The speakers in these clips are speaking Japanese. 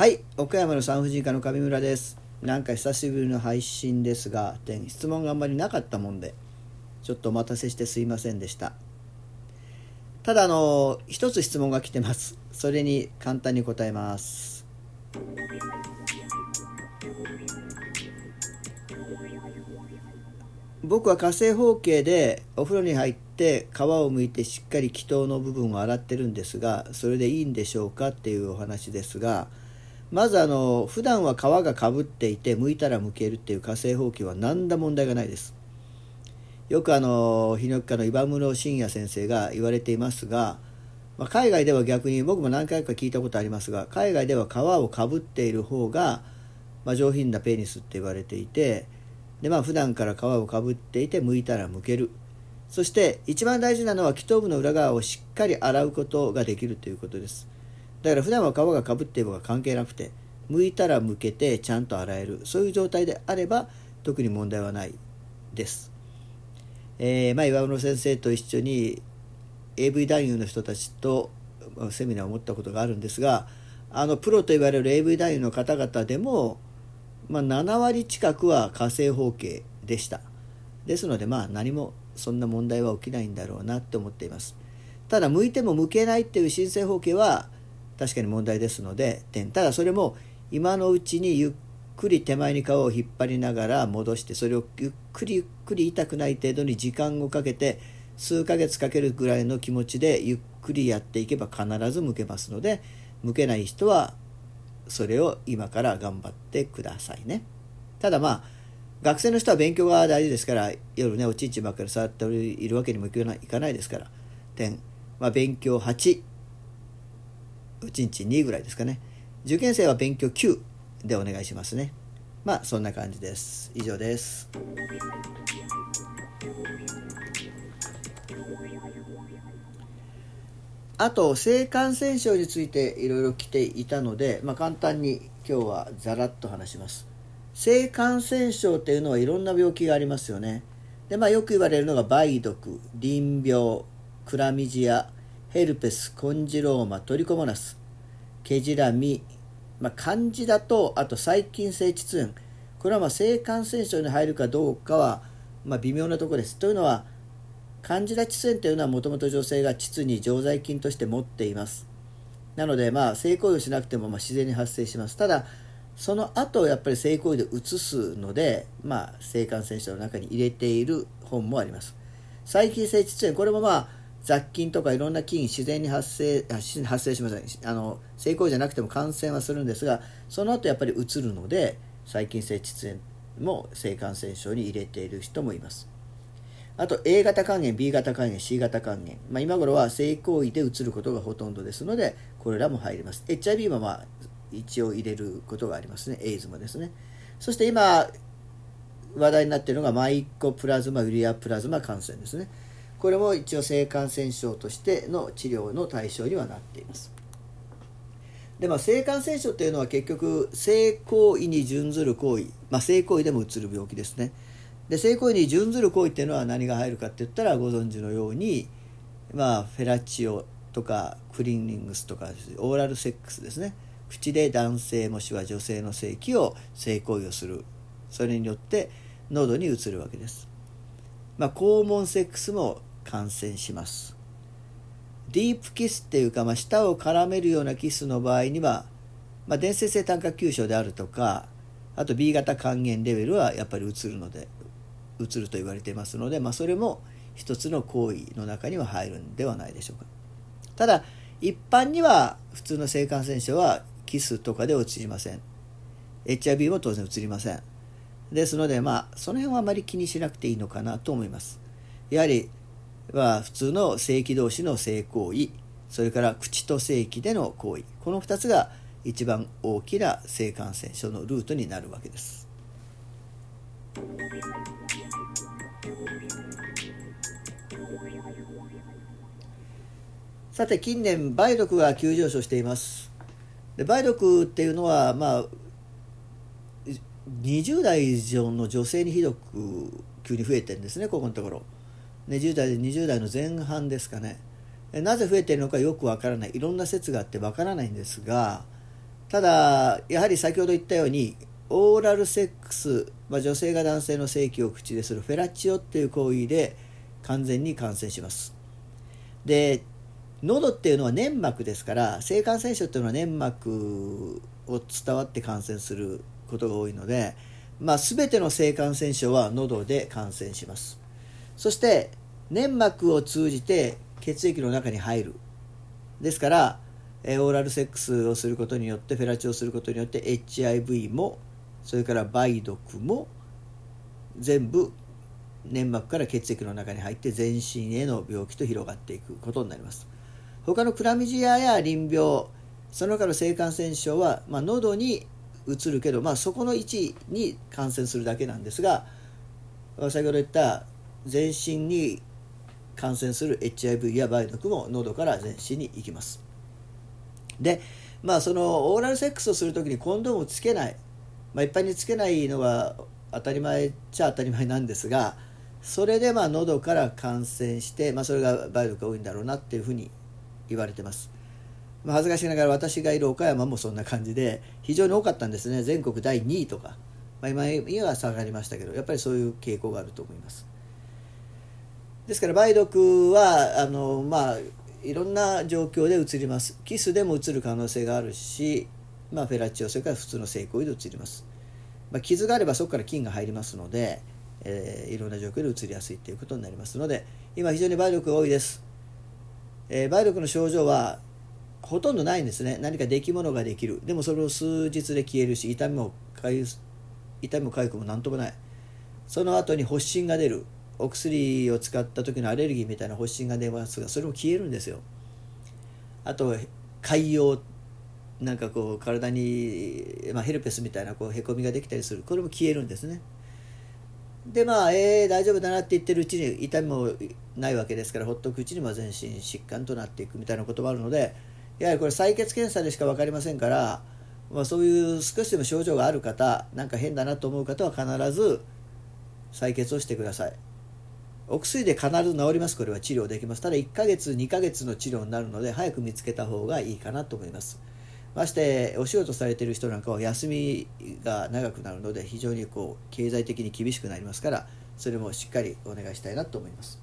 はい岡山の産婦人科の上村です。なんか久しぶりの配信ですが質問があんまりなかったもんでちょっとお待たせしてすいませんでした。ただあの一つ質問が来てます。それに簡単に答えます。僕は火星方形でお風呂に入って皮をむいてしっかり気筒の部分を洗ってるんですがそれでいいんでしょうかっていうお話ですがまずあの普段は皮がかぶっていて剥いたら剥けるっていう火星ほうきは何ら問題がないです。よくあの泌尿器科の岩室信也先生が言われていますが、まあ、海外では逆に僕も何回か聞いたことありますが海外では皮をかぶっている方が、まあ、上品なペニスって言われていてでまあ普段から皮をかぶっていて剥いたら剥ける。そして一番大事なのは気頭部の裏側をしっかり洗うことができるということです。だから普段は皮がかぶっている方が関係なくて剥いたら剥けてちゃんと洗える。そういう状態であれば特に問題はないです、えー、まあ、岩室先生と一緒に AV 男優の人たちとセミナーを持ったことがあるんですがあのプロと言われる AV 男優の方々でも、まあ、7割近くは火星方形でした。ですのでまあ何もそんな問題は起きないんだろうなって思っています。ただ向いても向けないっていう新生方形は確かに問題ですので点ただそれも今のうちにゆっくり手前に皮を引っ張りながら戻してそれをゆっくりゆっくり痛くない程度に時間をかけて数ヶ月かけるぐらいの気持ちでゆっくりやっていけば必ず向けますので向けない人はそれを今から頑張ってくださいね。ただまあ学生の人は勉強が大事ですから夜ねおちんちんばっかり触っているわけにもいかないですから点、まあ、勉強8うちんち2ぐらいですかね。受験生は勉強9でお願いしますね。まあそんな感じです。以上です。あと性感染症についていろいろ来ていたので、まあ、簡単に今日はざらっと話します。性感染症っていうのはいろんな病気がありますよね。で、まあ、よく言われるのが梅毒淋病クラミジアヘルペスコンジローマトリコモナスケジラミ、まあ、漢字だとあと細菌性窒炎。これはまあ性感染症に入るかどうかはまあ微妙なところです。というのはカンジダ窒炎というのはもともと女性が膣に常在菌として持っています。なのでまあ性行為をしなくてもまあ自然に発生します。ただその後やっぱり性行為で移すので、まあ、性感染症の中に入れている本もあります。細菌性窒炎。これもまあ雑菌とかいろんな菌自然に発生発生しません。あの性行為じゃなくても感染はするんですがその後やっぱりうつるので細菌性窒炎も性感染症に入れている人もいます。あと A 型肝炎 B 型肝炎 C 型肝炎、まあ、今頃は性行為でうつることがほとんどですのでこれらも入ります。HIV もまあ一応入れることがありますね。エイズもですね。そして今話題になっているのがマイコプラズマウリアプラズマ感染ですね。これも一応性感染症としての治療の対象にはなっています。でまあ、性感染症というのは結局性行為に準ずる行為、まあ、性行為でもうつる病気ですね。で性行為に準ずる行為っていうのは何が入るかって言ったらご存知のように、まあ、フェラチオとかクリーニングスとかオーラルセックスですね。口で男性もしくは女性の性器を性行為をする。それによって喉に移るわけです、まあ、肛門セックスも感染します。ディープキスっていうか、まあ、舌を絡めるようなキスの場合には、まあ、伝説性炭化急症であるとかあと B 型還元レベルはやっぱり移るので移ると言われてますので、まあ、それも一つの行為の中には入るんではないでしょうか。ただ一般には普通の性感染症はキスとかで移りません。HIV も当然移りません。ですのでまあその辺はあまり気にしなくていいのかなと思います。やはりは普通の性器同士の性行為それから口と性器での行為。この2つが一番大きな性感染症のルートになるわけです。さて近年梅毒が急上昇しています。で梅毒っていうのはまあ20代以上の女性にひどく急に増えてるんですねここのところ。ね、10代で20代の前半ですかね。なぜ増えているのかよくわからない。いろんな説があってわからないんですがただやはり先ほど言ったようにオーラルセックス、まあ、女性が男性の性器を口でするフェラチオっていう行為で完全に感染します。で喉っていうのは粘膜ですから性感染症っていうのは粘膜を伝わって感染することが多いので、まあ、全ての性感染症は喉で感染します。そして粘膜を通じて血液の中に入る。ですからオーラルセックスをすることによってフェラチオをすることによって HIV もそれから梅毒も全部粘膜から血液の中に入って全身への病気と広がっていくことになります。他のクラミジアや淋病その他の性感染症は、まあ、喉にうつるけど、まあ、そこの位置に感染するだけなんですが先ほど言った全身に感染する HIV や梅毒も喉から全身に行きます。でまあそのオーラルセックスをする時にコンドームをつけない、まあ、一般につけないのは当たり前っちゃ当たり前なんですがそれでまあ喉から感染して、まあ、それが梅毒が多いんだろうなっていうふうに言われてます、まあ、恥ずかしながら私がいる岡山もそんな感じで非常に多かったんですね。全国第2位とか、まあ、今今は下がりましたけどやっぱりそういう傾向があると思います。ですから梅毒はあのまあいろんな状況でうつります。キスでもうつる可能性があるし、まあ、フェラチオそれから普通の性行為でうつります、まあ、傷があればそこから菌が入りますので、えー、いろんな状況でうつりやすいということになりますので今非常に梅毒が多いです、えー、梅毒の症状はほとんどないんですね。何か出来物ができる。でもそれを数日で消えるし痛みもかゆ痛みも痒くも何ともない。その後に発疹が出る。お薬を使った時のアレルギーみたいな発疹が出ますがそれも消えるんですよ。あと潰瘍なんかこう体に、まあ、ヘルペスみたいなこうへこみができたりする。これも消えるんですね。でまあえー、大丈夫だなって言ってるうちに痛みもないわけですからほっとくうちに全身疾患となっていくみたいなこともあるのでやはりこれ採血検査でしか分かりませんから、まあ、そういう少しでも症状がある方なんか変だなと思う方は必ず採血をしてください。お薬で必ず治ります。これは治療できます。ただ1ヶ月2ヶ月の治療になるので早く見つけた方がいいかなと思います。ましてお仕事されてる人なんかは休みが長くなるので非常にこう経済的に厳しくなりますからそれもしっかりお願いしたいなと思います。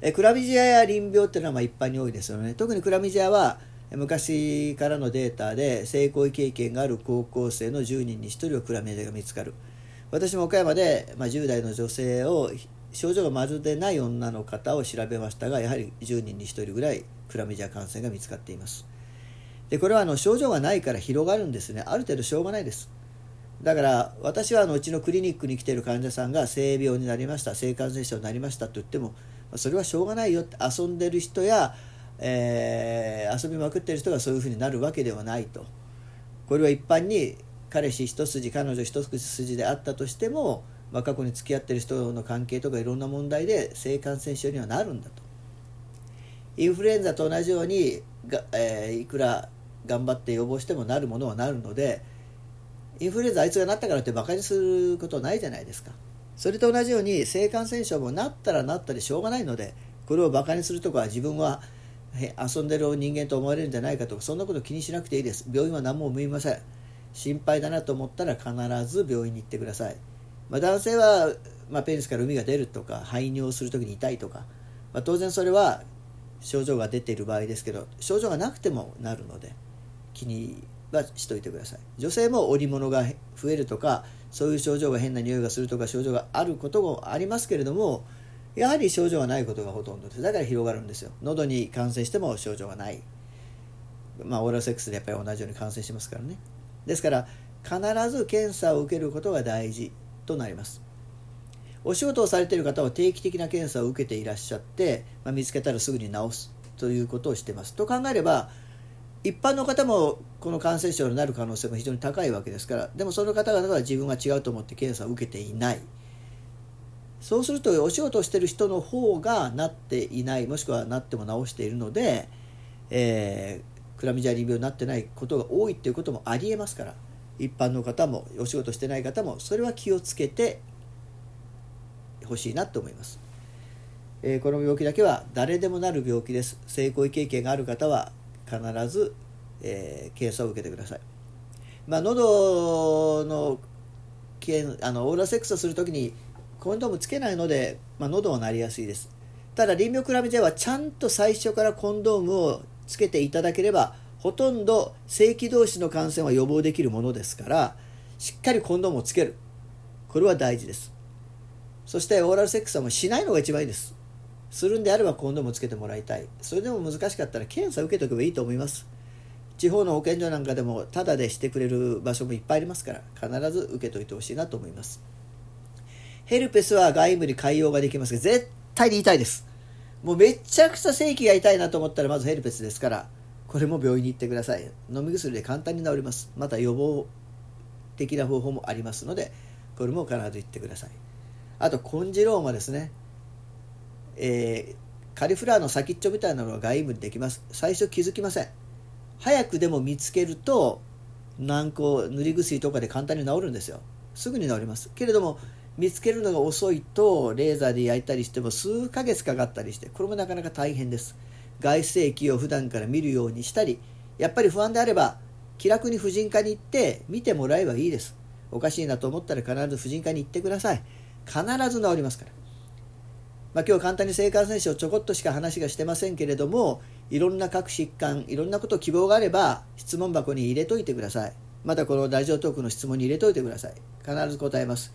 えクラミジアや淋病っていうのはまあ一般に多いですよね。特にクラミジアは昔からのデータで性行為経験がある高校生の10人に1人はクラミジアが見つかる。私も岡山で、まあ、10代の女性を症状がまるでない女の方を調べましたがやはり10人に1人ぐらいクラミジア感染が見つかっています。でこれはあの症状がないから広がるんですね。ある程度しょうがないです。だから私はあのうちのクリニックに来ている患者さんが性病になりました性感染症になりましたと言ってもそれはしょうがないよって遊んでる人や、えー、遊びまくってる人がそういうふうになるわけではないと。これは一般に彼氏一筋彼女一筋であったとしてもま、過去に付き合ってる人の関係とかいろんな問題で性感染症にはなるんだと。インフルエンザと同じようにが、えー、いくら頑張って予防してもなるものはなるのでインフルエンザあいつがなったからってバカにすることないじゃないですか。それと同じように性感染症もなったらなったでしょうがないのでこれをバカにするとか自分は遊んでる人間と思われるんじゃないかとかそんなこと気にしなくていいです。病院は何も思いません。心配だなと思ったら必ず病院に行ってください。まあ、男性は、まあ、ペニスから海が出るとか排尿する時に痛いとか、まあ、当然それは症状が出ている場合ですけど症状がなくてもなるので気にはしといてください。女性も織物が増えるとかそういう症状が変な匂いがするとか症状があることもありますけれどもやはり症状がないことがほとんどです。だから広がるんですよ。喉に感染しても症状がない。まあオーラセックスでやっぱり同じように感染しますからね。ですから必ず検査を受けることが大事。となります。お仕事をされている方は定期的な検査を受けていらっしゃって、まあ、見つけたらすぐに治すということをしてます。と考えれば一般の方もこの感染症になる可能性も非常に高いわけですからでもその方々は自分が違うと思って検査を受けていない。そうするとお仕事をしてる人の方がなっていないもしくはなっても治しているので、えー、クラミジアリン病になってないことが多いっていうこともありえますから。一般の方もお仕事してない方もそれは気をつけてほしいなと思います、えー、この病気だけは誰でもなる病気です性行為経験がある方は必ず、えー、検査を受けてください。まあ、喉のあのオーラセックスをするときにコンドームつけないので、まあ、喉はなりやすいです。ただ、臨病クラミジャはちゃんと最初からコンドームをつけていただければ、ほとんど正規同士の感染は予防できるものですから、しっかりコンドームをつける。これは大事です。そしてオーラルセックスはもうしないのが一番いいです。するんであればコンドームをつけてもらいたい。それでも難しかったら検査受けておけばいいと思います。地方の保健所なんかでもタダでしてくれる場所もいっぱいありますから必ず受けといてほしいなと思いますヘルペスは外部に潰瘍ができますが絶対に痛いですもうめちゃくちゃ正規が痛いなと思ったらまずヘルペスですからこれも病院に行ってください。飲み薬で簡単に治ります。また予防的な方法もありますのでこれも必ず行ってください。あとコンジローマですねえー、カリフラワーの先っちょみたいなのが外部にできます。最初気づきません。早くでも見つけると軟膏塗り薬とかで簡単に治るんですよ。すぐに治ります。けれども見つけるのが遅いとレーザーで焼いたりしても数ヶ月かかったりしてこれもなかなか大変です。外性液を普段から見るようにしたりやっぱり不安であれば気楽に婦人科に行って見てもらえばいいです。おかしいなと思ったら必ず婦人科に行ってください。必ず治りますから。まあ、今日簡単に性感染症ちょこっとしか話がしてませんけれどもいろんな各疾患いろんなこと希望があれば質問箱に入れといてください。またこのラジオトークの質問に入れといてください。必ず答えます。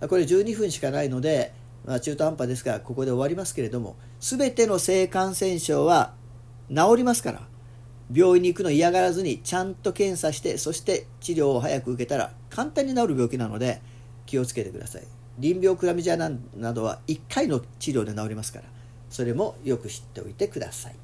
これ12分しかないので、まあ、中途半端ですがここで終わりますけれども全ての性感染症は治りますから病院に行くの嫌がらずにちゃんと検査してそして治療を早く受けたら簡単に治る病気なので気をつけてください臨病クラミジアなどは1回の治療で治りますからそれもよく知っておいてください。